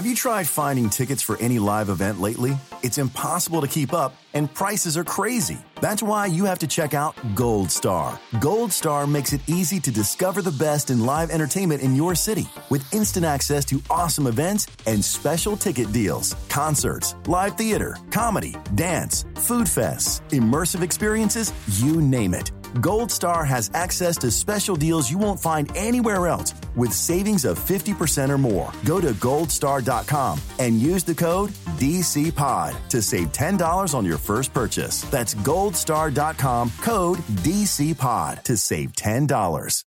Have you tried finding tickets for any live event lately? It's impossible to keep up, and prices are crazy. That's why you have to check out Goldstar. Gold Star makes it easy to discover the best in live entertainment in your city with instant access to awesome events and special ticket deals, concerts, live theater, comedy, dance, food fests, immersive experiences, you name it. Goldstar has access to special deals you won't find anywhere else with savings of 50% or more. Go to goldstar.com and use the code DCPOD to save $10 on your first purchase. That's goldstar.com code DCPOD to save $10.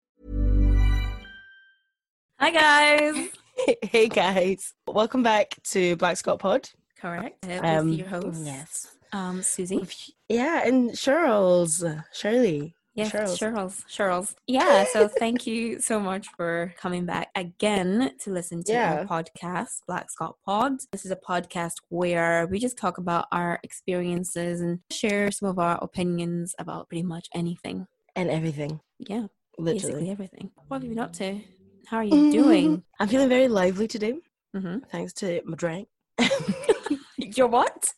Hi guys. hey guys, welcome back to Black Scott Pod. Correct. Um, With your host, Yes. Um, Susie. Yeah, and Cheryl's Shirley. Yes, Cheryl's. Charles. Charles. Yeah. So thank you so much for coming back again to listen to Yeah. our podcast, Black Scott Pod. This is a podcast where we just talk about our experiences and share some of our opinions about pretty much anything. and everything. Yeah, Literally. basically everything. What have you been up to? How are you doing? I'm feeling very lively today, hmm thanks to my drink. Your what?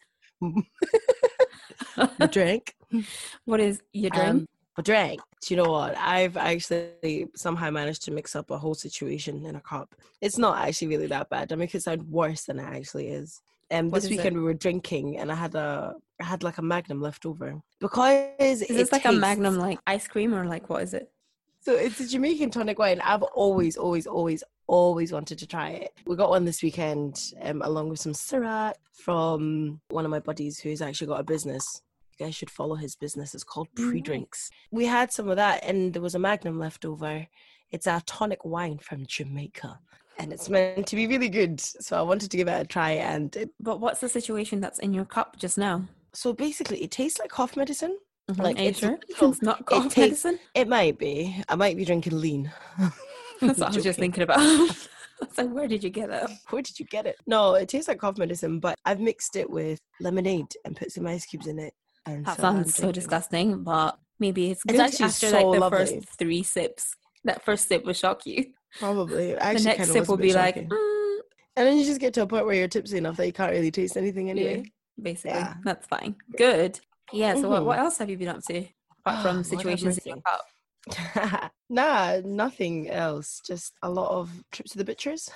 Drink. what is your drink? Um, drink. Do you know what? I've actually somehow managed to mix up a whole situation in a cup. It's not actually really that bad. I make it sound worse than it actually is. Um, What this is it? weekend we were drinking, and I had a I had like a Magnum left over because is it this like a Magnum like ice cream or like what is it? So it's a Jamaican tonic wine. I've always, always, always, always wanted to try it. We got one this weekend, um, along with some Syrah from one of my buddies who's actually got a business. You guys should follow his business. It's called Pre Drinks. We had some of that, and there was a Magnum left over. It's a tonic wine from Jamaica, and it's meant to be really good. So I wanted to give it a try, and it, But what's the situation that's in your cup just now? so basically, it tastes like cough medicine. Like, Like, Are you it's sure? It's not it cough medicine. It might be. I might be drinking lean. That's what I was just thinking about. Like, where did you get it? Where did you get it? No, it tastes like cough medicine, but I've mixed it with lemonade and put some ice cubes in it. And That so sounds so disgusting, but maybe it's good actually after so like the lovely. first three sips. That first sip will shock you. Probably. The next sip will be like, mm, and then you just get to a point where you're tipsy enough that you can't really taste anything anyway. basically. Yeah. That's fine. Good. Yeah. So what, Mhm. what else have you been up to apart from situations in your mercy. cup? nah, nothing else. Just a lot of trips to the butchers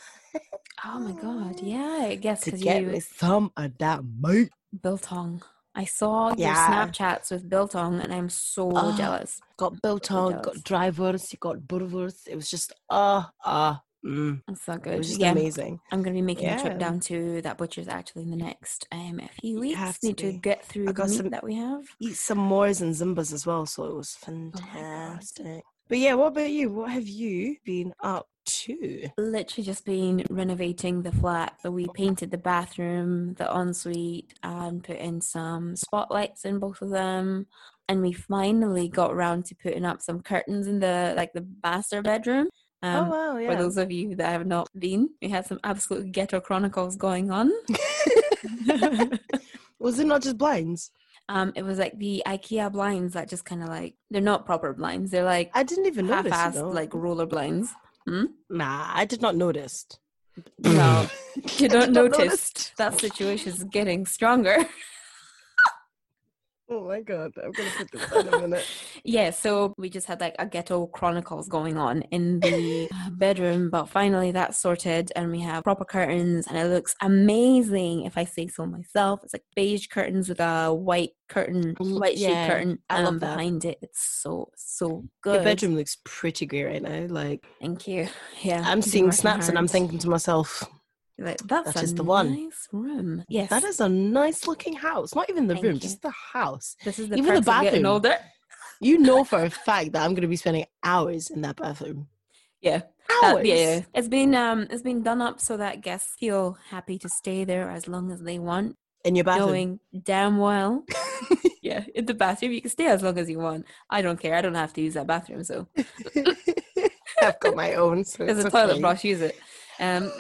Oh my god. Yeah. I guess to get you me some of that meat. biltong. I saw your Snapchats with biltong, and I'm so Oh, jealous. Got biltong, got jealous. drivers, you got burgers. It was just ah ah. Mm. It's so good. just yeah, amazing. I'm going to be making a trip down to that butcher's actually in the next um a few weeks. to Need to get through I the meat some- that we have. eat some Moors and Zimbas as well, so it was Oh fantastic. but yeah, what about you? What have you been up to? Literally just been renovating the flat. So we painted the bathroom, the ensuite, and put in some spotlights in both of them. And we finally got around to putting up some curtains in the like the master bedroom. Um, oh wow, yeah. For those of you that have not been, we had some absolute ghetto chronicles going on. was it not just blinds? Um, it was like the IKEA blinds that just kind of like they're not proper blinds. They're like I didn't even notice. You know? like roller blinds. nah, I did not notice. No, you don't notice that situation is getting stronger. Oh my god, I'm gonna put this on in a minute. yeah, so we just had like a ghetto chronicles going on in the uh, bedroom, but finally that's sorted, and we have proper curtains, and it looks amazing. If I say so myself, it's like beige curtains with a white curtain, white sheet yeah, curtain, I um, behind it. It's so so good. Your bedroom looks pretty great right now. Like Thank you. Yeah, I'm seeing snaps and I'm thinking to myself, like that's that a is the one. nice room. Yes, that is a nice looking house. Not even the Thank room, you. just the house. This is the even the bathroom. You know for a fact that I'm gonna be spending hours in that bathroom. Yeah. Hours. That- yeah. It's been um it's been done up so that guests feel happy to stay there as long as they want, In your bathroom. knowing damn well. yeah, in the bathroom you can stay as long as you want. I don't care. I don't have to use that bathroom, so I've got my own. So there's a toilet okay. brush. Use it. Um.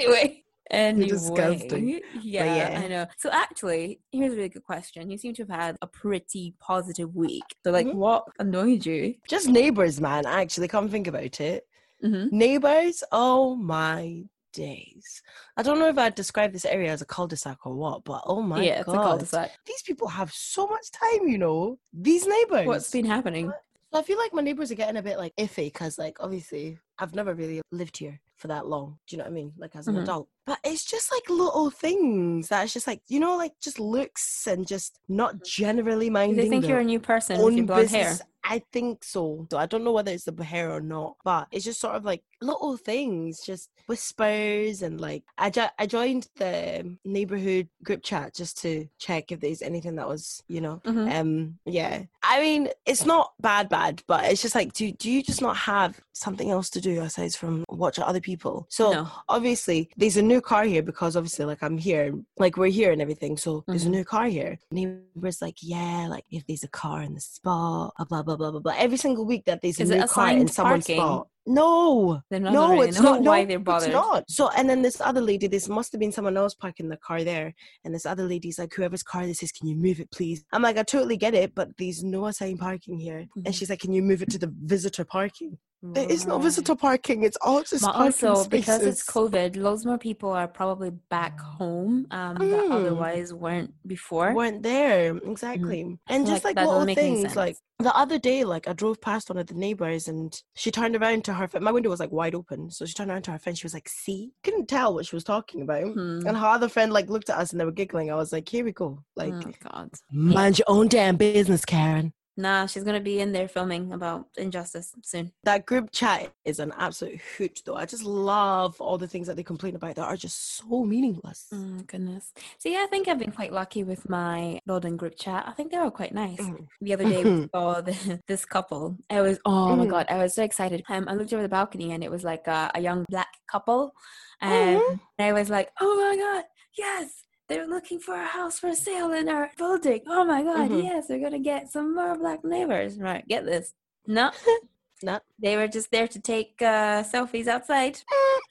Anyway. Anyway, disgusting. Yeah, yeah. I know. So actually, here's a really good question. You seem to have had a pretty positive week. So, like, Mhm. what annoyed you? Just neighbors, man. Actually, come think about it. hmm Neighbors. Oh my days. I don't know if I'd describe this area as a cul-de-sac or what, but oh my yeah, it's a god. cul-de-sac. These people have so much time, you know. These neighbors. What's been happening? So I feel like my neighbors are getting a bit like iffy because, like, obviously, I've never really lived here for that long. Do you know what I mean? Like, as an Mhm. adult. But it's just like little things that it's just like, you know, like just looks and just not generally Do minding. they think you're a new person with blonde hair? I think so. So I don't know whether it's the hair or not, but it's just sort of like little things, just whispers and like I jo- I joined the neighborhood group chat just to check if there's anything that was, you know, Mhm. um yeah. I mean, it's not bad bad, but it's just like do do you just not have something else to do aside from watch other people? So No. obviously there's a new car here because obviously like I'm here, like we're here and everything. So there's a Mhm. new car here. Neighbors like, yeah, like if there's a car in the spot, blah blah blah blah blah. Every single week that there's a Is new car in someone's parking? spot. No, They're not no, it's not. why they're It's bothered. not. So and then this other lady, this must have been someone else parking the car there, and this other lady's like, whoever's car this is, can you move it, please? I'm like, I totally get it, but there's no assigned parking here. Mhm. And she's like, can you move it to the visitor parking? There is no Right. visitor parking. It's all just But parking also because it's. COVID, loads more people are probably back home um, that Mm. otherwise weren't before. weren't there exactly and Mm-hmm. So, just like, little things like the other day like i drove past one of the neighbors and she turned around to her friend my window was like wide open so she turned around to her friend she was like see couldn't tell what she was talking about Hmm. and her other friend like looked at us and they were giggling i was like here we go like oh God. mind your own damn business karen Nah, she's gonna be in there filming about injustice soon. that group chat is an absolute hoot though i just love all the things that they complain about that are just so meaningless Oh goodness. So yeah, I think I've been quite lucky with my building group chat. I think they're all quite nice. Mm. The other day we saw the, this couple. I was oh my Mhm. god, I was so excited. Um, I looked over the balcony and it was like a, a young black couple. Um, Mhm. and I was like, oh my god, yes. They're looking for a house for sale in our building. Oh my god, Mhm. yes, they're gonna get some more black neighbors. Right, get this. No, Nah. they were just there to take uh, selfies outside.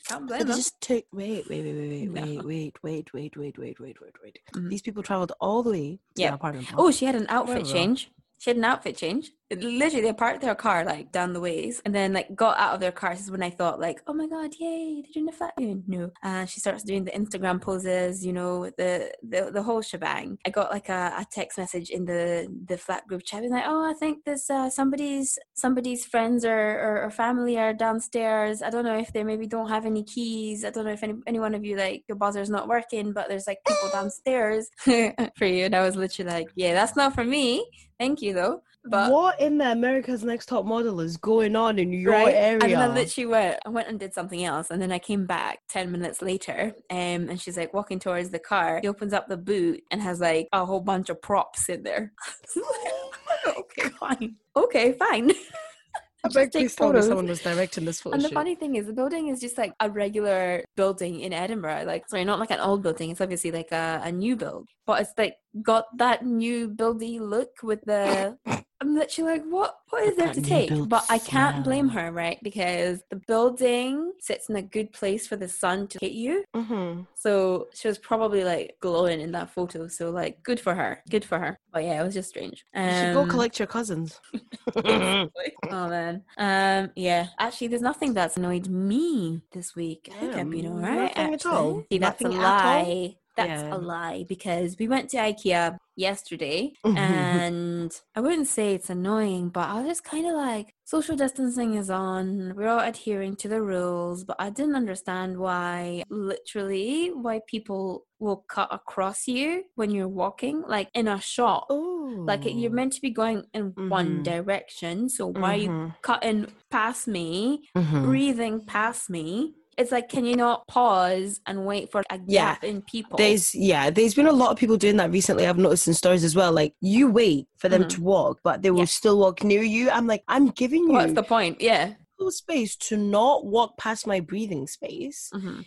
Can't blame them. just took wait, wait, wait, wait, No. wait, wait, wait, wait, wait, wait, wait, wait, wait. Mhm. These people traveled all the way to Yeah. the apartment. Oh, she had an outfit change. She had an outfit change. It- Literally, they parked their car like down the ways, and then like got out of their car. This is when I thought like, oh my god, yay! They're doing the flat view. No, and she starts doing the Instagram poses. You know, the the, the whole shebang. I got like a, a text message in the the flat group chat, being like, oh, I think this uh, somebody's somebody's friends or, or or family are downstairs. I don't know if they maybe don't have any keys. I don't know if any any one of you like your buzzer's not working, but there's like people downstairs for you. And I was literally like, yeah, that's not for me. Thank you though. But what in the America's Next Top Model is going on in your right? area? And then I literally went, I went and did something else, and then I came back ten minutes later, um, and she's like walking towards the car. He opens up the boot and has like a whole bunch of props in there. okay, fine. Okay, fine. I beg take photos. someone was directing this photo And the funny thing is, the building is just like a regular building in Edinburgh. Like, sorry, not like an old building. It's obviously like a, a new build, but it's like got that new buildy look with the. I'm literally like, what? What is there to take? But I can't blame her, right? Because the building sits in a good place for the sun to hit you. hmm So she was probably like glowing in that photo. So like, good for her. Good for her. But yeah, it was just strange. You should go Um, collect your cousins. oh man. Um yeah. Actually there's nothing that's annoyed me this week. I think I've been Damn, alright. nothing at all? See that's Nothing a at all? lie. That's Yeah. a lie because we went to IKEA yesterday and I wouldn't say it's annoying, but I was just kind of like social distancing is on. We're all adhering to the rules, but I didn't understand why literally why people will cut across you when you're walking like in a shop. oh, Like you're meant to be going in one Mhm. direction, so why are you cutting past me, Mhm. breathing past me? It's like, can you not pause and wait for a Yeah. gap in people? There's yeah, there's been a lot of people doing that recently. I've noticed in stores as well. Like you wait for them Mhm. to walk, but they will Yeah. still walk near you. I'm like, I'm giving you What's the point? Yeah. space to not walk past my breathing space. hmm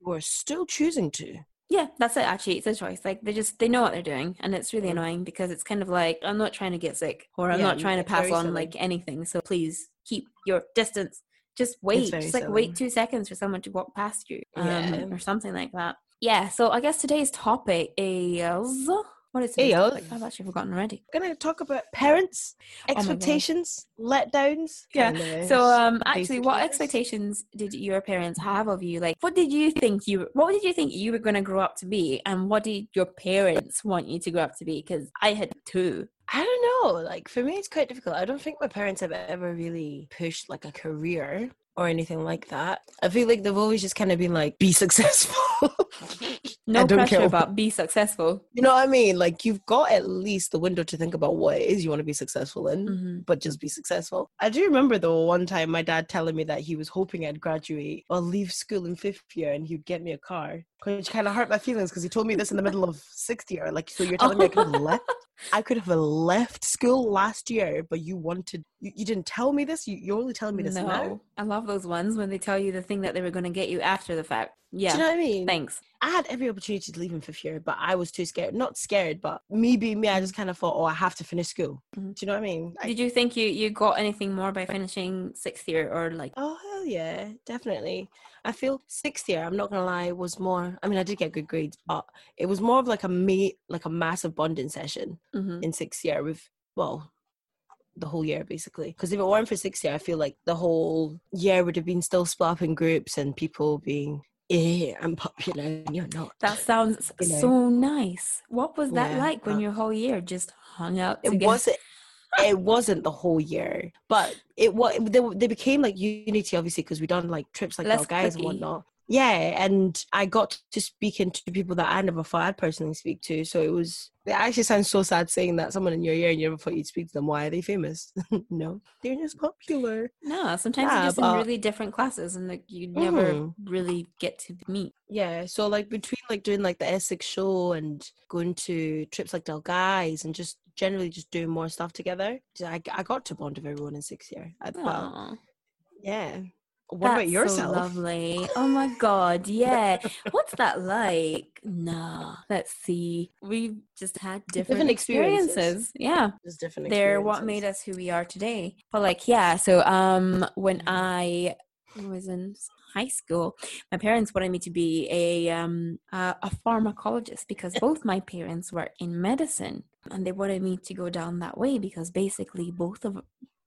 We're still choosing to. Yeah, that's it. Actually, it's a choice. Like they just they know what they're doing, and it's really Mm. annoying because it's kind of like I'm not trying to get sick or I'm Yeah, not trying to pass on silly. like anything. So please keep your distance. Just wait. Just like wait two seconds for someone to walk past you, um, Yeah. or something like that. Yeah. So I guess today's topic is What is today's topic? I've actually forgotten already. We're gonna talk about parents, Oh expectations, letdowns. Yeah, So, um, actually, what expectations did your parents have of you? Like, what did you think you? What did you think you were going to grow up to be, and what did your parents want you to grow up to be? Because I had two. I don't know. Like for me, it's quite difficult. I don't think my parents have ever really pushed like a career or anything like that. I feel like they've always just kind of been like, be successful. No don't pressure care about be successful. you know what I mean? Like you've got at least the window to think about what it is you want to be successful in. Mhm. But just be successful. I do remember though one time my dad telling me that he was hoping I'd graduate or leave school in fifth year and he'd get me a car, which kind of hurt my feelings because he told me this in the middle of sixth year. Like, so you're telling me I could have left? I could have left school last year, but you wanted, you, you didn't tell me this. You, you're only telling me this now. I love those ones when they tell you the thing that they were going to get you after the fact. Yeah, Do you know what I mean? thanks. I had every opportunity to leave in fifth year, but I was too scared. Not scared, but me being me, I just kind of thought, oh, I have to finish school. Mhm. Do you know what I mean? I, Did you think you you got anything more by finishing sixth year or like? oh yeah, definitely. I feel sixth year. I'm not gonna lie, was more. I mean, I did get good grades, but it was more of like a mate, like a massive bonding session Mhm. in sixth year with well. The whole year, basically, because if it weren't for sixth year, I feel like the whole year would have been still split up in groups and people being, "Eh, I'm popular and you're not." That sounds you know. so nice. What was that Yeah, like when your whole year just hung out it wasn't it wasn't the whole year but it was they, they became like unity obviously because we done like trips like Less our guys and whatnot. Yeah and i got to speaking to people that i never thought i'd personally speak to so it was it actually sounds so sad saying that someone in your year and you never thought you'd speak to them. Why are they famous? No they're just popular. No, sometimes Yeah, you're just in really different classes and like you never Mhm. really get to meet. yeah so like between like doing like the essex show and going to trips like Dalguise and just generally just doing more stuff together I, I got to bond with everyone in sixth year I, well, Yeah. What that's about so yourself? lovely. Oh my god, yeah. What's that like? Nah. Let's see. We've just had different, Different experiences. experiences. Yeah. Just different. they're what made us who we are today. But like, yeah. So, um, when I was in high school, my parents wanted me to be a um a pharmacologist because both my parents were in medicine, and they wanted me to go down that way because basically both of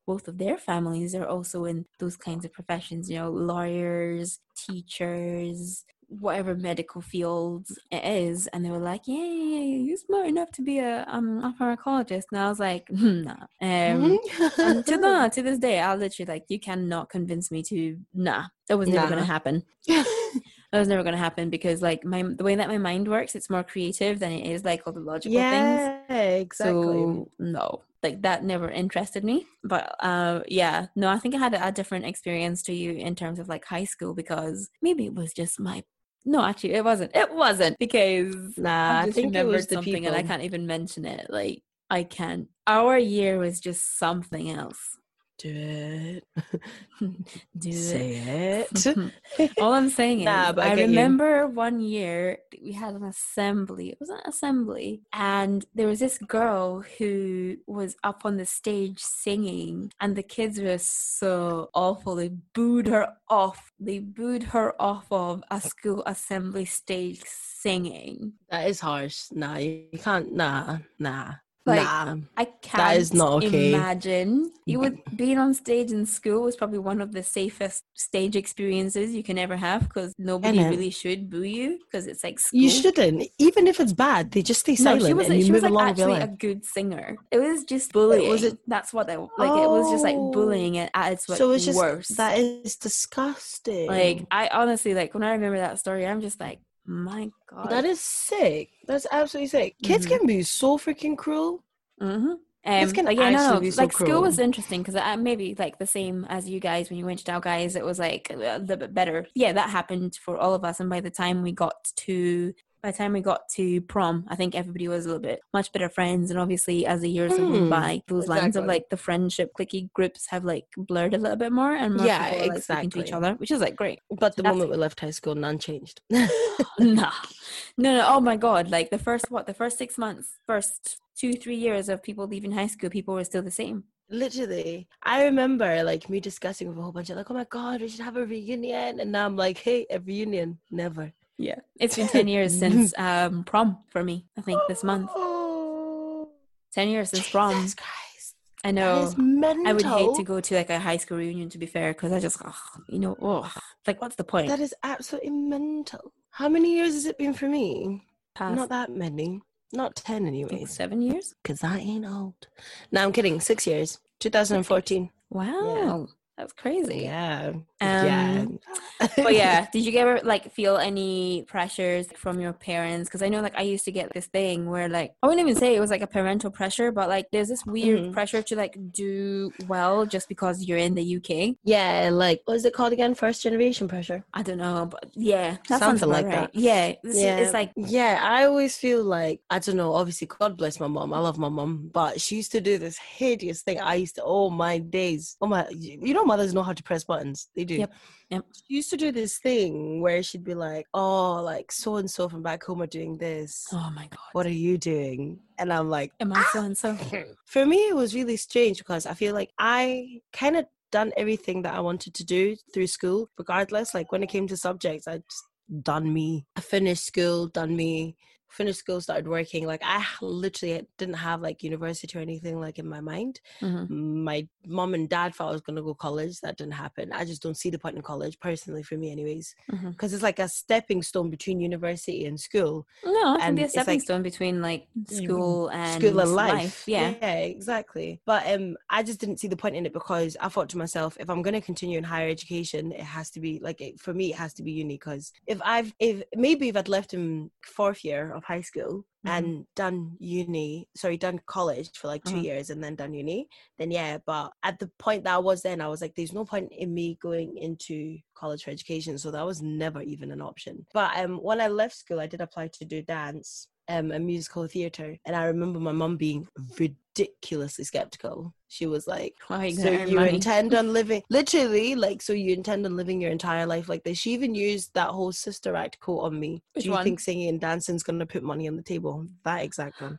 both of their families are also in those kinds of professions. You know, lawyers, teachers. Whatever medical fields it is, and they were like, "Yeah, yeah, yeah, you're smart enough to be a um a pharmacologist." And I was like, hmm, "Nah." Um, and to the to this day, I literally like you cannot convince me to nah. That was never Nah. gonna happen. That was never gonna happen because like my the way that my mind works, it's more creative than it is like all the logical things. yeah, exactly. So no, like that never interested me. But uh, yeah, no, I think I had a, different experience to you in terms of like high school because maybe it was just my. No, actually, it wasn't. It wasn't because nah, I I think it was something and I can't even mention it. Like I can't. Our year was just something else. Do it. Do. Say it. All I'm saying Nah, is, but I I, get you. remember one year we had an assembly. It was an assembly, and there was this girl who was up on the stage singing, and the kids were so awful. They booed her off. They booed her off of a school assembly stage singing. that is harsh. Nah, you can't. Nah, nah, Like, nah. I can't is not okay. imagine. You would being on stage in school was probably one of the safest stage experiences you can ever have because nobody Innit? really should boo you because it's like school. You shouldn't. Even if it's bad, they just stay No, silent she was and you she was move like along with your actually a good singer. It was just bullying. was it- That's what they like. It was just like Oh. bullying it at its like, so it's just worst. that is disgusting. like I honestly like when I remember that story, I'm just like, my god, that is sick. That's absolutely sick. Kids Mhm. can be so freaking cruel. Mm-hmm. Um, can like, yeah, no, no, so like school was interesting because uh, maybe like the same as you guys when you went to Dalguise, it was like a little bit better. Yeah, that happened for all of us, and by the time we got to by the time we got to prom, I think everybody was a little bit much better friends. And obviously, as the years have gone Mm, by, those lines of like the friendship clicky groups have like blurred a little bit more, and more Yeah, people like, speaking to each other, which is like great. But the That's- moment we left high school, none changed. nah, no, no. Oh my god! Like the first what? The first six months, first two, three years of people leaving high school, people were still the same. Literally, I remember like me discussing with a whole bunch of like, oh my god, we should have a reunion, and now I'm like, hey, a reunion, never. Yeah, it's been ten years since um prom for me. I think this month. Oh, 10 years since prom. Jesus Christ. I know. I would hate to go to like a high school reunion to be fair, because I just, ugh, you know, oh, like what's the point? That is absolutely mental. How many years has it been for me? Past Not that many. Not 10 anyway. seven years. Because I ain't old. No, I'm kidding. Six years. 2014. Wow, that's crazy. Yeah. Um, yeah. but yeah, did you ever like feel any pressures from your parents? Because I know like I used to get this thing where like I wouldn't even say it was like a parental pressure, but like there's this weird Mhm. pressure to like do well just because you're in the UK. Yeah, like, what is it called again? First generation pressure. I don't know, but yeah, that Something like right. that. Yeah, it's, yeah. it's like yeah, I always feel like, I don't know, obviously, God bless my mom. I love my mom, but she used to do this hideous thing. I used to, oh my days. Oh my, you know, mothers know how to press buttons. They do. Yep, yep. She used to do this thing where she'd be like, oh, like so and so from back home are doing this. oh my god, What are you doing? And I'm like, am I so and so? for me, it was really strange because I feel like I kind of done everything that I wanted to do through school, regardless. Like when it came to subjects, I just done me. I finished school, done me. Finished school, started working. Like I literally didn't have like university or anything like in my mind. Mhm. My mom and dad thought I was gonna go college. That didn't happen. I just don't see the point in college personally for me, anyways, because it's like a stepping stone between university and school. No, it can be a stepping like- stone between like Mm, school and school and life. Yeah. yeah, exactly. But um, I just didn't see the point in it because I thought to myself, if I'm going to continue in higher education, it has to be like it, for me, it has to be uni. Because if I've, if maybe if I'd left in fourth year of high school. Mhm. And done uni, sorry, done college for like 2 Mhm. years and then done uni, then yeah. But at the point that I was then, I was like, there's no point in me going into college for education. So that was never even an option. But um, when I left school, I did apply to do dance um, and musical theatre. And I remember my mum being ridiculously skeptical. She was like, you so you money. intend on living literally like so you intend on living your entire life like this she even used that whole sister act quote on me Which do you one? think singing and dancing's gonna put money on the table that exact one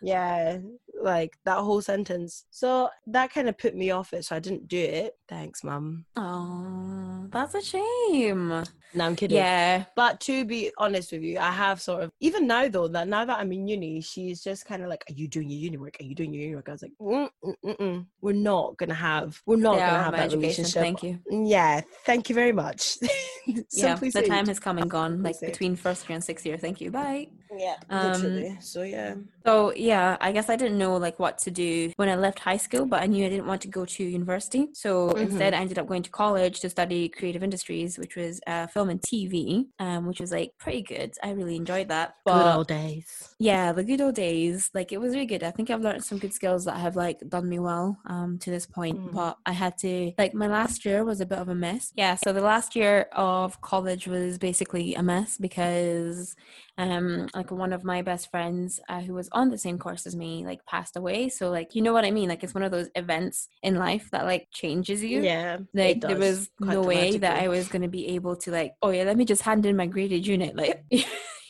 yeah like that whole sentence so that kind of put me off it so i didn't do it thanks mum Oh, that's a shame. No i'm kidding Yeah. but to be honest with you, I have sort of even now though that now that I'm in uni, she's just kind of like, "Are you doing your uni work? Are you doing your uni work?" I was like, mm, mm, mm, mm. "We're not gonna have, we're not Yeah, gonna have that education, relationship." Thank you. Yeah, thank you very much. yeah, the time has come and gone. Like between first year and sixth year. Thank you. Bye. Yeah, Um, literally. So yeah, So yeah, I guess I didn't know like what to do when I left high school, but I knew I didn't want to go to university. So instead, I ended up going to college to study creative industries, which was uh, film and TV, um, which was like pretty good. I really enjoyed that. good old days. yeah, the good old days. Like it was really good. I think I've learned some good skills that have like done me well um to this point. Mm. But I had to like my last year was a bit of a mess. Yeah, so the last year of college was basically a mess because um like one of my best friends uh, who was on the same course as me like passed away. So like you know what I mean? Like it's one of those events in life that like changes you Yeah, like there was no way that I was going to be able to like oh yeah let me just hand in my graded unit like you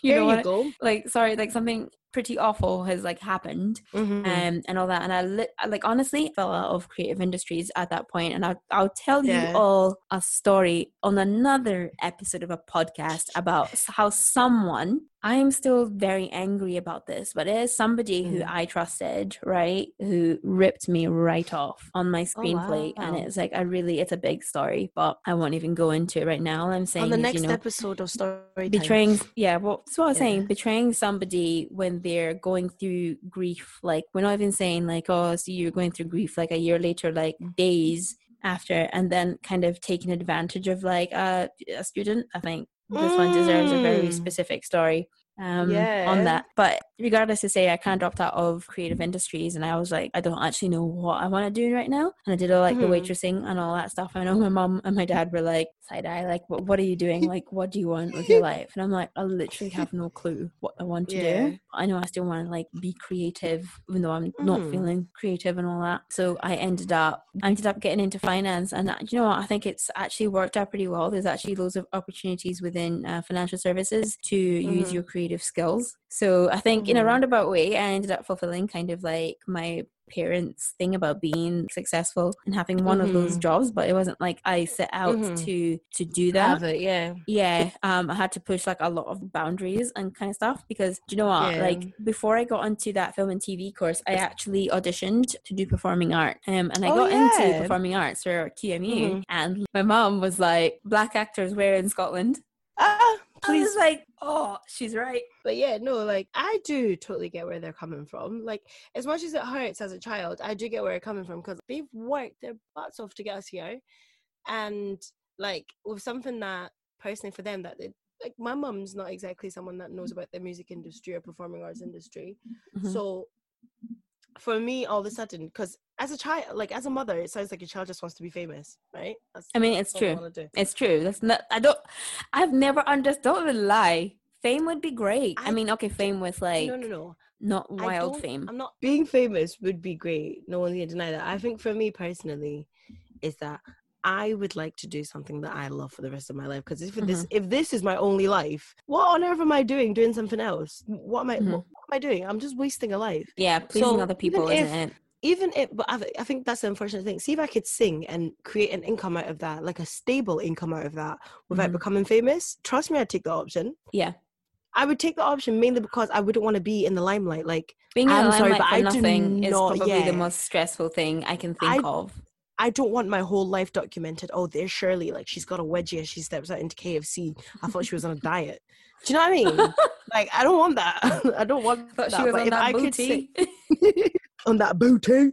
Here know you what go. like sorry like something pretty awful has like happened Mhm. um and all that and I li- I, like honestly fell out of creative industries at that point and I'll, I'll tell Yeah. you all a story on another episode of a podcast about how someone I'm still very angry about this but it is somebody who Mm. I trusted right who ripped me right off on my screenplay and wow. it's like I really it's a big story but I won't even go into it right now I'm saying On the is, next you know episode of Story Time. betraying yeah well that's what i was Yeah. saying betraying somebody when they're going through grief like we're not even saying like oh so you're going through grief like a year later like days after and then kind of taking advantage of like uh, a student i think this one deserves a very Mm. specific story um Yeah. on that but regardless to say i kind of dropped out of creative industries and i was like i don't actually know what i want to do right now and i did all like the Mhm. waitressing and all that stuff i know my mom and my dad were like side eye like what, what are you doing like what do you want with your life and i'm like i literally have no clue what i want to Yeah. do i know i still want to like be creative even though i'm not Mhm. feeling creative and all that so i ended up i ended up getting into finance and uh, you know what i think it's actually worked out pretty well there's actually loads of opportunities within uh, financial services to use Mhm. your creative skills so i think in a Mhm. roundabout way i ended up fulfilling kind of like my parents' thing about being successful and having one of those Mhm. jobs, but it wasn't like I set out Mhm. to to do that. It, yeah. Yeah, um, I had to push like a lot of boundaries and kind of stuff because do you know what? Yeah. Like before I got onto that film and TV course, I actually auditioned to do performing art, um, and I Oh, got into performing arts for QMU, Mhm. and my mom was like, "Black actors where in Scotland?" Ah, please. like, "Oh, she's right." But yeah, no, like I do totally get where they're coming from. Like as much as it hurts as a child, I do get where they're coming from because they've worked their butts off to get us here, and like with something that personally for them that they like my mum's not exactly someone that knows about the music industry or performing arts industry. Mhm. So for me, all of a sudden, because as a child, like as a mother, it sounds like your child just wants to be famous, right? That's, I mean, it's that's all they true. It's true. That's not. I don't. I've never understood. Don't even lie. Fame would be great. I, I mean, okay, fame was like no, no, no. not wild fame. I'm not being famous would be great. No one can deny that. I think for me personally, is that I would like to do something that I love for the rest of my life. Because if this Mm-hmm. if this is my only life, what on earth am I doing doing something else? What am I Mhm. what, am I doing? I'm just wasting a life. Yeah, pleasing So other people, if- isn't it? Even if, but I, I think that's the unfortunate thing. See if I could sing and create an income out of that, like a stable income out of that, without Mhm. becoming famous. Trust me, I'd take the option. Yeah. I would take the option mainly because I wouldn't want to be in the limelight. Like Being in I'm the sorry, limelight but for I do nothing is not- probably yeah. the most stressful thing I can think I- of. I don't want my whole life documented. Oh, there's Shirley. Like she's got a wedgie as she steps out into KFC. I thought she was on a diet. Do you know what I mean? like I don't want that. I don't want that. she was but on if that I could booty. sit on that booty.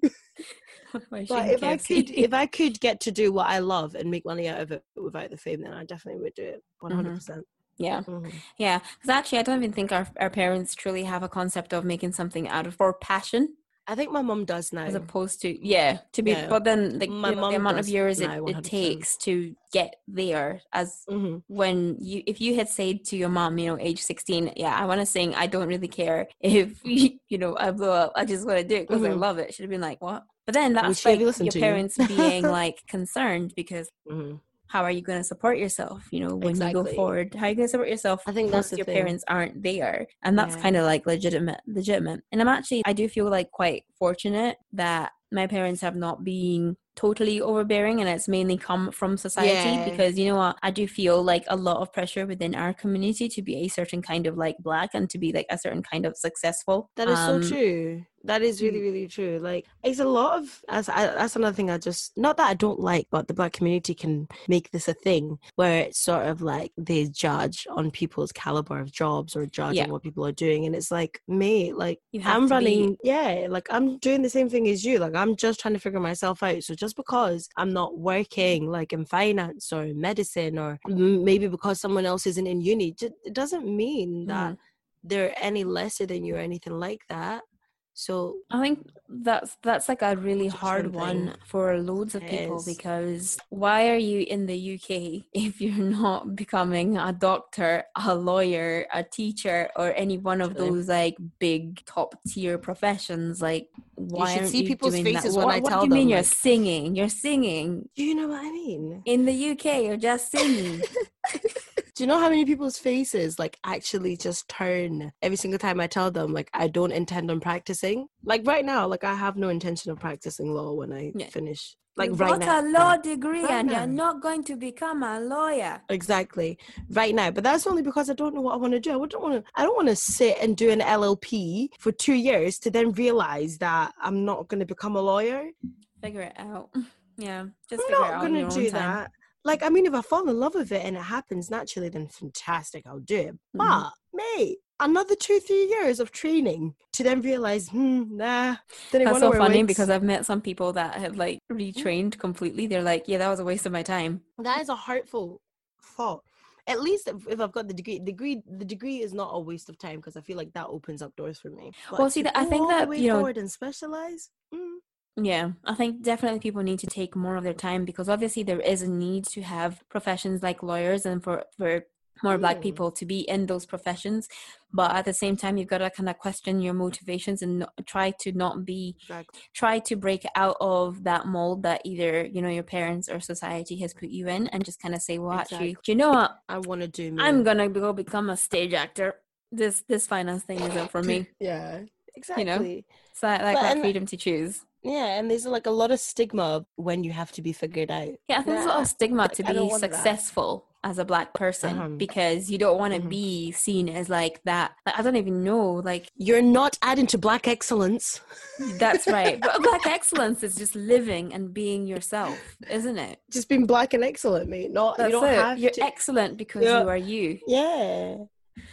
Why is she But if I could, if I could get to do what I love and make money out of it without the fame, then I definitely would do it. One hundred percent. yeah, Mhm. yeah. Because actually, I don't even think our our parents truly have a concept of making something out of for passion, I think my mom does now. as opposed to yeah to be. Yeah. But then like My you know, the amount of years it, it takes to get there as Mhm. when you if you had said to your mom you know age 16 yeah i want to sing i don't really care if you know i blow up i just want to do it because i Mhm. love it she'd have been like what but then that's like your to you? parents being like concerned because Mhm. How are you going to support yourself you know when you go forward how are you going to support yourself I think that's your thing. parents aren't there and that's Yeah. kind of like legitimate legitimate and i'm actually i do feel like quite fortunate that my parents have not been totally overbearing and it's mainly come from society Yeah. because you know what i do feel like a lot of pressure within our community to be a certain kind of like black and to be like a certain kind of successful That is Um, so true. That is really, really true. Like, it's a lot of as I, that's another thing I just not that I don't like, but the black community can make this a thing where it's sort of like they judge on people's caliber of jobs or judge Yeah. on what people are doing, and it's like, mate, like I'm to be- running, yeah, like I'm doing the same thing as you. Like I'm just trying to figure myself out. So just because I'm not working like in finance or medicine, or m- maybe because someone else isn't in uni, it doesn't mean that Mhm. they're any lesser than you or anything like that. So I think that's that's like a really hard one for loads of people is. because why are you in the UK if you're not becoming a doctor, a lawyer, a teacher, or any one of those like big top tier professions? Like, why should aren't see you people's doing faces that? when what, I what tell do you mean them, you're singing? You're singing do you know what I mean? in the UK. You're just singing. Do you know how many people's faces like actually just turn every single time I tell them like I don't intend on practicing? Like right now, like I have no intention of practicing law when I Yeah. finish. Like you right got now. a law degree Right and you're not going to become a lawyer. Exactly. Right now. But that's only because I don't know what I want to do. I don't want to I don't want to sit and do an LLP for 2 years to then realize that I'm not going to become a lawyer. Figure it out. Yeah, just I'm figure it not going in to do time. that. Like, I mean, if I fall in love with it and it happens naturally, then fantastic, I'll do it. Mhm. But, mate, another two, three years of training to then realize, hmm, nah. That's so funny wigs- because I've met some people that have like retrained completely. They're like, yeah, that was a waste of my time. that is a hurtful thought. At least if, if I've got the degree, degree, the degree is not a waste of time because I feel like that opens up doors for me. Well, see, that- I think that, you know- forward and specialize. Mm, Yeah, I think definitely people need to take more of their time because obviously there is a need to have professions like lawyers and for for more black Mm. people to be in those professions. But at the same time, you've got to kind of question your motivations and not, try to not be exactly. try to break out of that mold that either you know your parents or society has put you in and just kind of say well actually Exactly. do you know what I want to do. Me. i'm gonna go become a stage actor this this finance thing isn't for me Yeah. Exactly. So like But- that freedom to choose. Yeah, and there's like a lot of stigma when you have to be figured out. Yeah, I think there's a lot of stigma like, to be want that. successful as a black person Uh-huh. because you don't want to Mhm. be seen as like that. Like I don't even know. Like You're not adding to black excellence. that's right. But black excellence is just living and being yourself, isn't it? Just being black and excellent, mate. Not That's you don't it. have You're to. excellent because Yeah. you are you. yeah.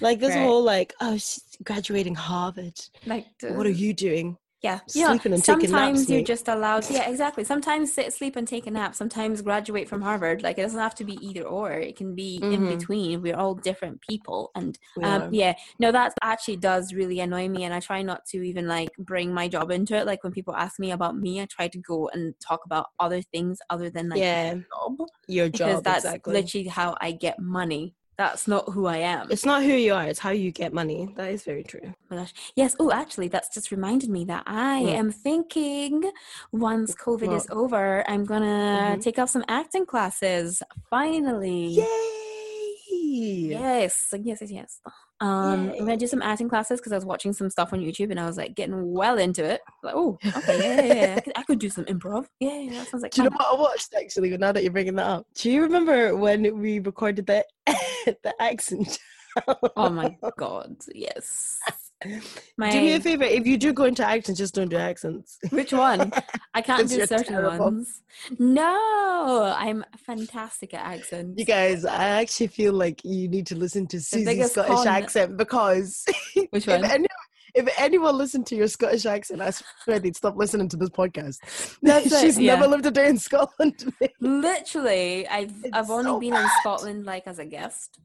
Like this Right. whole like, oh, she's graduating Harvard. Like What are you doing? Yeah, Sleeping and taking sometimes naps, you're mate. just allowed. Yeah, exactly. Sometimes sit, sleep, and take a nap. Sometimes graduate from Harvard. Like it doesn't have to be either or. It can be in Mhm. between. We're all different people, and um, yeah, no, that actually does really annoy me, and I try not to even like bring my job into it. Like when people ask me about me, I try to go and talk about other things other than like Yeah. job Your because that's exactly. literally how I get money. That's not who I am. It's not who you are; it's how you get money. That is very true. my gosh. Yes. Oh, actually, that's just reminded me that I What? am thinking once COVID is over, I'm gonna Mhm. take up some acting classes. Finally. Yay! Yes. Yes. Yes. Yes. Um, I'm gonna do some acting classes because I was watching some stuff on YouTube and I was like getting well into it. Like, oh, okay, yeah, yeah, yeah. I, could, I could do some improv. Yeah, yeah, that sounds like Do you know what I watched actually? Now that you're bringing that up, do you remember when we recorded the the accent? Oh my god, yes. My Do me a favor, if you do go into accents, just don't do accents. which one? I can't do certain terrible. ones. No, I'm fantastic at accents. You guys, I actually feel like you need to listen to Susie's Scottish con- accent because Which if, one? any, if anyone listened to your Scottish accent, I swear they'd stop listening to this podcast. That's it, She's yeah. never lived a day in Scotland. Literally, I've It's I've only so been in. Scotland like as a guest.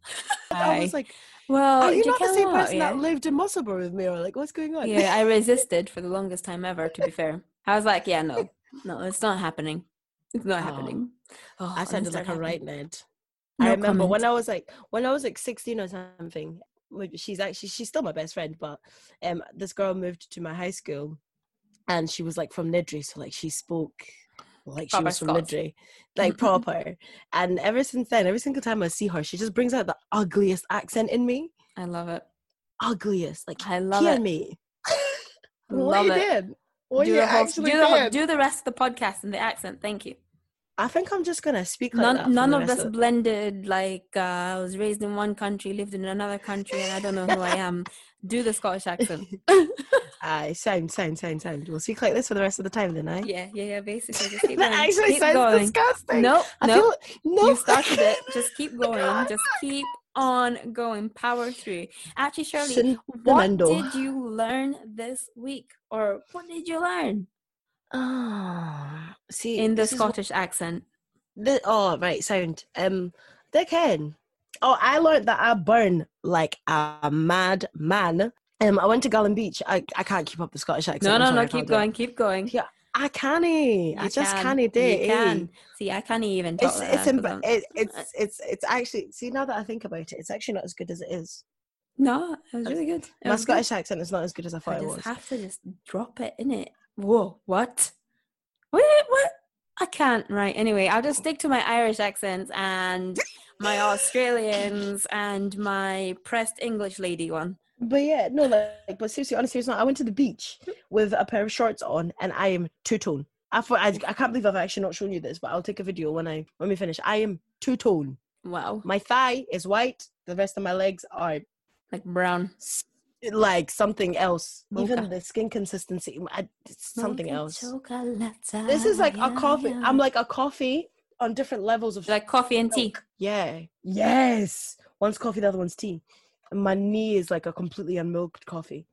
I was like, well, are you do not the same person yeah? that lived in Musselburgh with me? Or like, what's going on? Yeah, I resisted for the longest time ever. To be fair, I was like, yeah, no, no, it's not happening. It's not Oh. happening. Oh, I sounded like a right. Ned. No I remember when. I was like when I was like 16 or something. She's actually she's still my best friend, but um this girl moved to my high school and she was like from Niddrie, so like she spoke like she Proper was from Scots. Like mm-hmm, mm-hmm. proper. and ever since then, every single time I see her, she just brings out the ugliest accent in me. I love it. Ugliest. Like I love it. me. Love what you it. did? What do you the whole, do the whole- do the rest of the podcast in the accent. Thank you. I think I'm just gonna speak like None none of rest this blended. Like uh, I was raised in one country, lived in another country, and I don't know who I am. Do the Scottish accent. Aye, sound, sound, sound, sound. We'll speak like this for the rest of the time, then, eh? yeah, yeah, yeah. Basically, just keep that going. actually keep sounds going. disgusting. No, I no. feel no. You started it. Just keep going. Just keep on going. Power through. Actually, Shirley, what did you learn this week, or what did you learn Ah, see in the is what- Scottish accent? the- oh, right, sound. Um, Dickhead. Oh, I learned that I burn like a mad man. Um, I went to Gullane Beach. I, I can't keep up the Scottish accent. No, no, sorry, no. Keep it. going. Keep going. Yeah, I can't. I You just can. can't do it. eh? can. See, I can't even talk It's like it's, that imp- 'cause I'm- it, it's it's it's actually see now that I think about it, it's actually not as good as it is. No, it was really good. It My was good. Scottish accent is not as good as I I thought it just was. have to just drop it in it. Whoa, what? What? What? I can't. Right. Anyway, I'll just stick to my Irish accents and my Australians and my pressed English lady one. But yeah, no, like, but seriously, on a serious note, I went to the beach with a pair of shorts on, and I am two tone. I thought I, I can't believe I've actually not shown you this, but I'll take a video when I when we finish. I am two tone. Wow, My thigh is white. The rest of my legs are like brown. Like something else. Even the skin consistency, I, something else. This is like a coffee. I'm like a coffee on different levels of like coffee and tea. Yeah. Yes. One's coffee, the other one's tea. And my knee is like a completely unmilked coffee.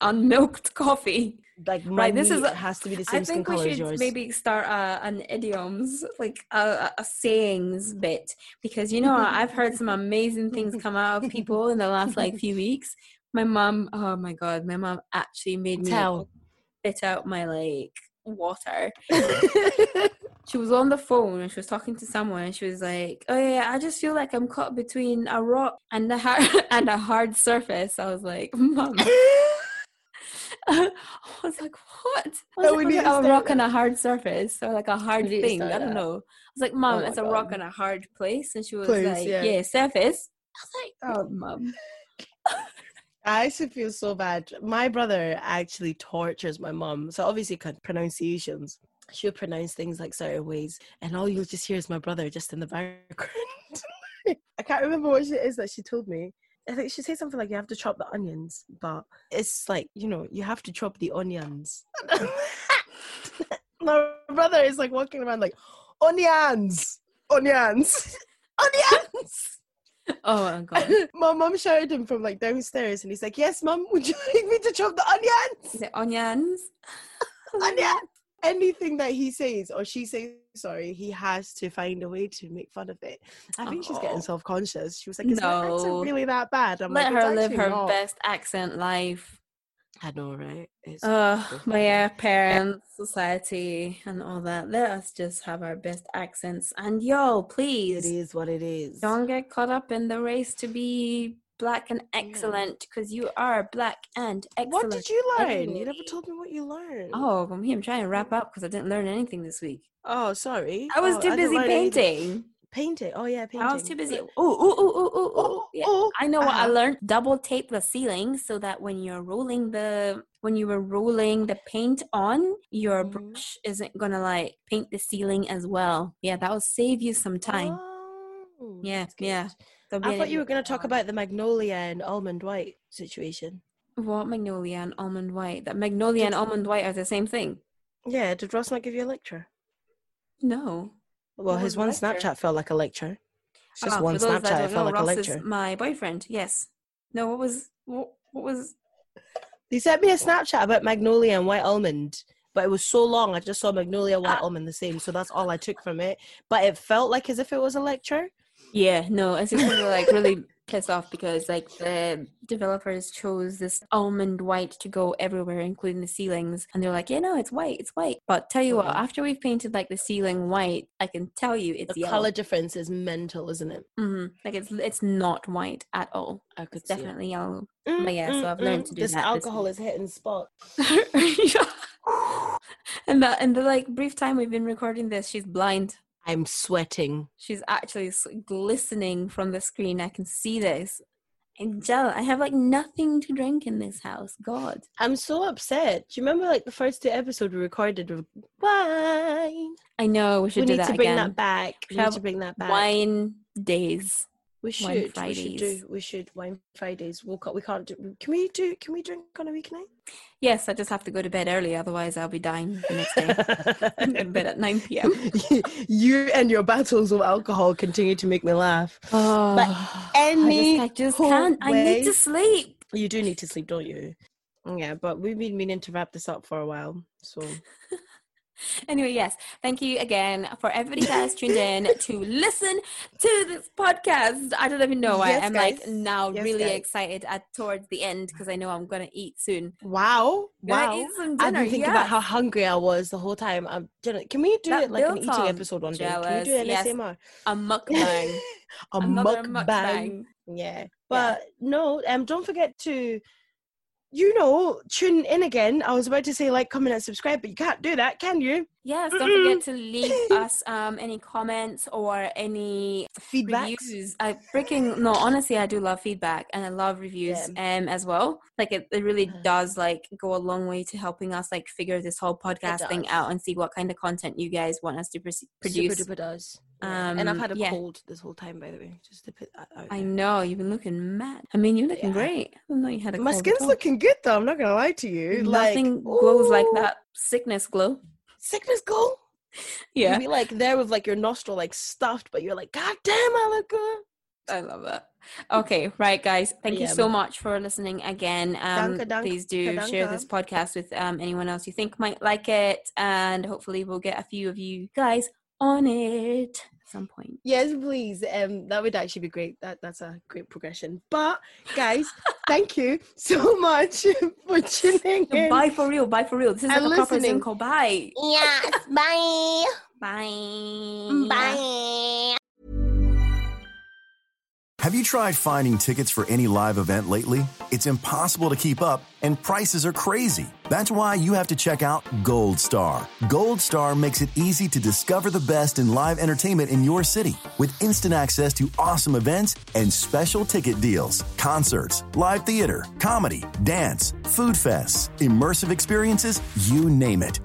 Unmilked coffee. Like Right, this is a- has to be the I same skin think we should yours. maybe start a, an idioms, like a, a sayings bit, because you know I've heard some amazing things come out of people in the last like few weeks. My mom, oh my god, my mom actually made me Tell. spit out my like water. She was on the phone and she was talking to someone and she was like, "Oh yeah, I just feel like I'm caught between a rock and a hard and a hard surface." I was like, "Mom." I was like, what? I was No, like, we need it a rock that. and a hard surface or like a hard We need to thing. I don't that. know. I was like, Mom, Oh it's my a rock God. and a hard place. And she was Place, like, yeah. yeah. surface. I was like, oh, oh Mom. I used to feel so bad. My brother actually tortures my mom. So obviously, pronunciations. She'll pronounce things like certain ways, and all you'll just hear is my brother just in the background. I can't remember what it is that she told me. I think she said something like you have to chop the onions, but it's like you know you have to chop the onions. my brother is like walking around like onions, onions, onions. Oh my god. my mom shouted him from like downstairs, and he's like, "Yes, mum, would you like me to chop the onions?" The onions. Onion. Anything that he says or she says, sorry, he has to find a way to make fun of it. I think she's getting Oh. self-conscious. She was like, "Is my accent really that bad?" I'm Let like, her live her not." best accent life. I know, right? It's so my parents, society, and all that. Let us just have our best accents. And yo, please It is what it is. don't get caught up in the race to be black and excellent because you are black and excellent. What did you learn? You never told me what you learned. Oh, me, I'm trying to wrap mm. up because I didn't learn anything this week. Oh, sorry. I was Oh, too busy painting. anything. Painting. Oh yeah, painting. I was too busy. Oh, ooh, ooh, ooh, ooh. Oh, Yeah. oh, I know what I uh-huh. learned. Double tape the ceiling so that when you're rolling the when you were rolling the paint on, your Mhm. brush isn't gonna like paint the ceiling as well. Yeah, that will save you some time. Oh, Yeah, yeah. good. I thought you were going to talk on about the magnolia and almond white situation. what magnolia and almond white. That magnolia and almond white are the same thing. Yeah, did Ross not give you a lecture? No. Well, his one lecture? Snapchat felt like a lecture. It's just Ah, one for those that Snapchat. It felt know, like a Ross is lecture. my boyfriend. Yes. No. What was what? What was? He sent me a Snapchat about magnolia and white almond, but it was so long. I just saw magnolia, white Ah. almond the same, so that's all I took from it. But it felt like as if it was a lecture. Yeah, no, it's just like really pissed off because like the developers chose this almond white to go everywhere, including the ceilings, and they're like, yeah, no, it's white, it's white. But tell you what, after we've painted like the ceiling white, I can tell you it's The yellow. color difference is mental, isn't it? hmm Like it's it's not white at all. I could It's definitely yellow. Mm, but yeah, so mm, I've learned mm. to do this that this alcohol is hitting spot. and that in the like brief time we've been recording this, she's blind. I'm sweating. She's actually glistening from the screen. I can see this. Angela, I have like nothing to drink in this house. God. I'm so upset. Do you remember like the first two episodes we recorded with wine? I know we should we do need that to bring again. that back. We need Have to bring that back. Wine days. We wine should. We should do. We should wine Fridays. We'll, we can't do. Can we do? Can we drink on a weeknight? Yes, I just have to go to bed early, otherwise I'll be dying the next day. I'm going bed at 9 p.m. you and your battles with alcohol continue to make me laugh. Oh, any I just, I just can't. I need to sleep. You do need to sleep, don't you? Yeah, but we've been meaning to wrap this up for a while. So Anyway, yes, thank you again for everybody that has tuned in to listen to this podcast. I don't even know why Yes, I'm like now Yes, really guys. excited at towards the end because I know I'm gonna eat soon. wow, wow. eat some dinner. been thinking yes. about how hungry I was the whole time. I'm gonna, can we do That it like an eating episode one day? Can we do an yes. ASMR? a mukbang. a Another mukbang. mukbang. Yeah. But no, um don't forget to you know, tune in again. I was about to say like, comment, and subscribe, but you can't do that, can you? Yes, don't forget to leave us um any comments or any Feedback. reviews. I freaking no, honestly, I do love feedback and I love reviews um as well. Like it, it really Uh-huh. does like go a long way to helping us like figure this whole podcast thing out and see what kind of content you guys want us to produce. Super duper does. Yeah. and I've Um, had a yeah. cold this whole time, by the way. Just to put that out. I there. know you've been looking mad. I mean, you're looking Yeah. great. I know you had a My skin's looking good though. I'm not gonna lie to you. Nothing like, glows like that sickness glow. Sickness glow. Yeah, You'd be like there with like your nostril like stuffed, but you're like, God damn, I look good. I love that. Okay, right, guys. Thank you so Yeah. much for listening again. Um, please do share this podcast with um, anyone else you think might like it, and hopefully we'll get a few of you guys on it some point. Yes, please. Um, that would actually be great. That that's a great progression. But guys, thank you so much for tuning in. bye for real. Bye for real. This is like And a proper Zoom listening. call. Bye. Yes, bye. Bye. Bye. Have you tried finding tickets for any live event lately? It's impossible to keep up, and prices are crazy. That's why you have to check out Goldstar. Gold Star makes it easy to discover the best in live entertainment in your city with instant access to awesome events and special ticket deals, concerts, live theater, comedy, dance, food fests, immersive experiences, you name it.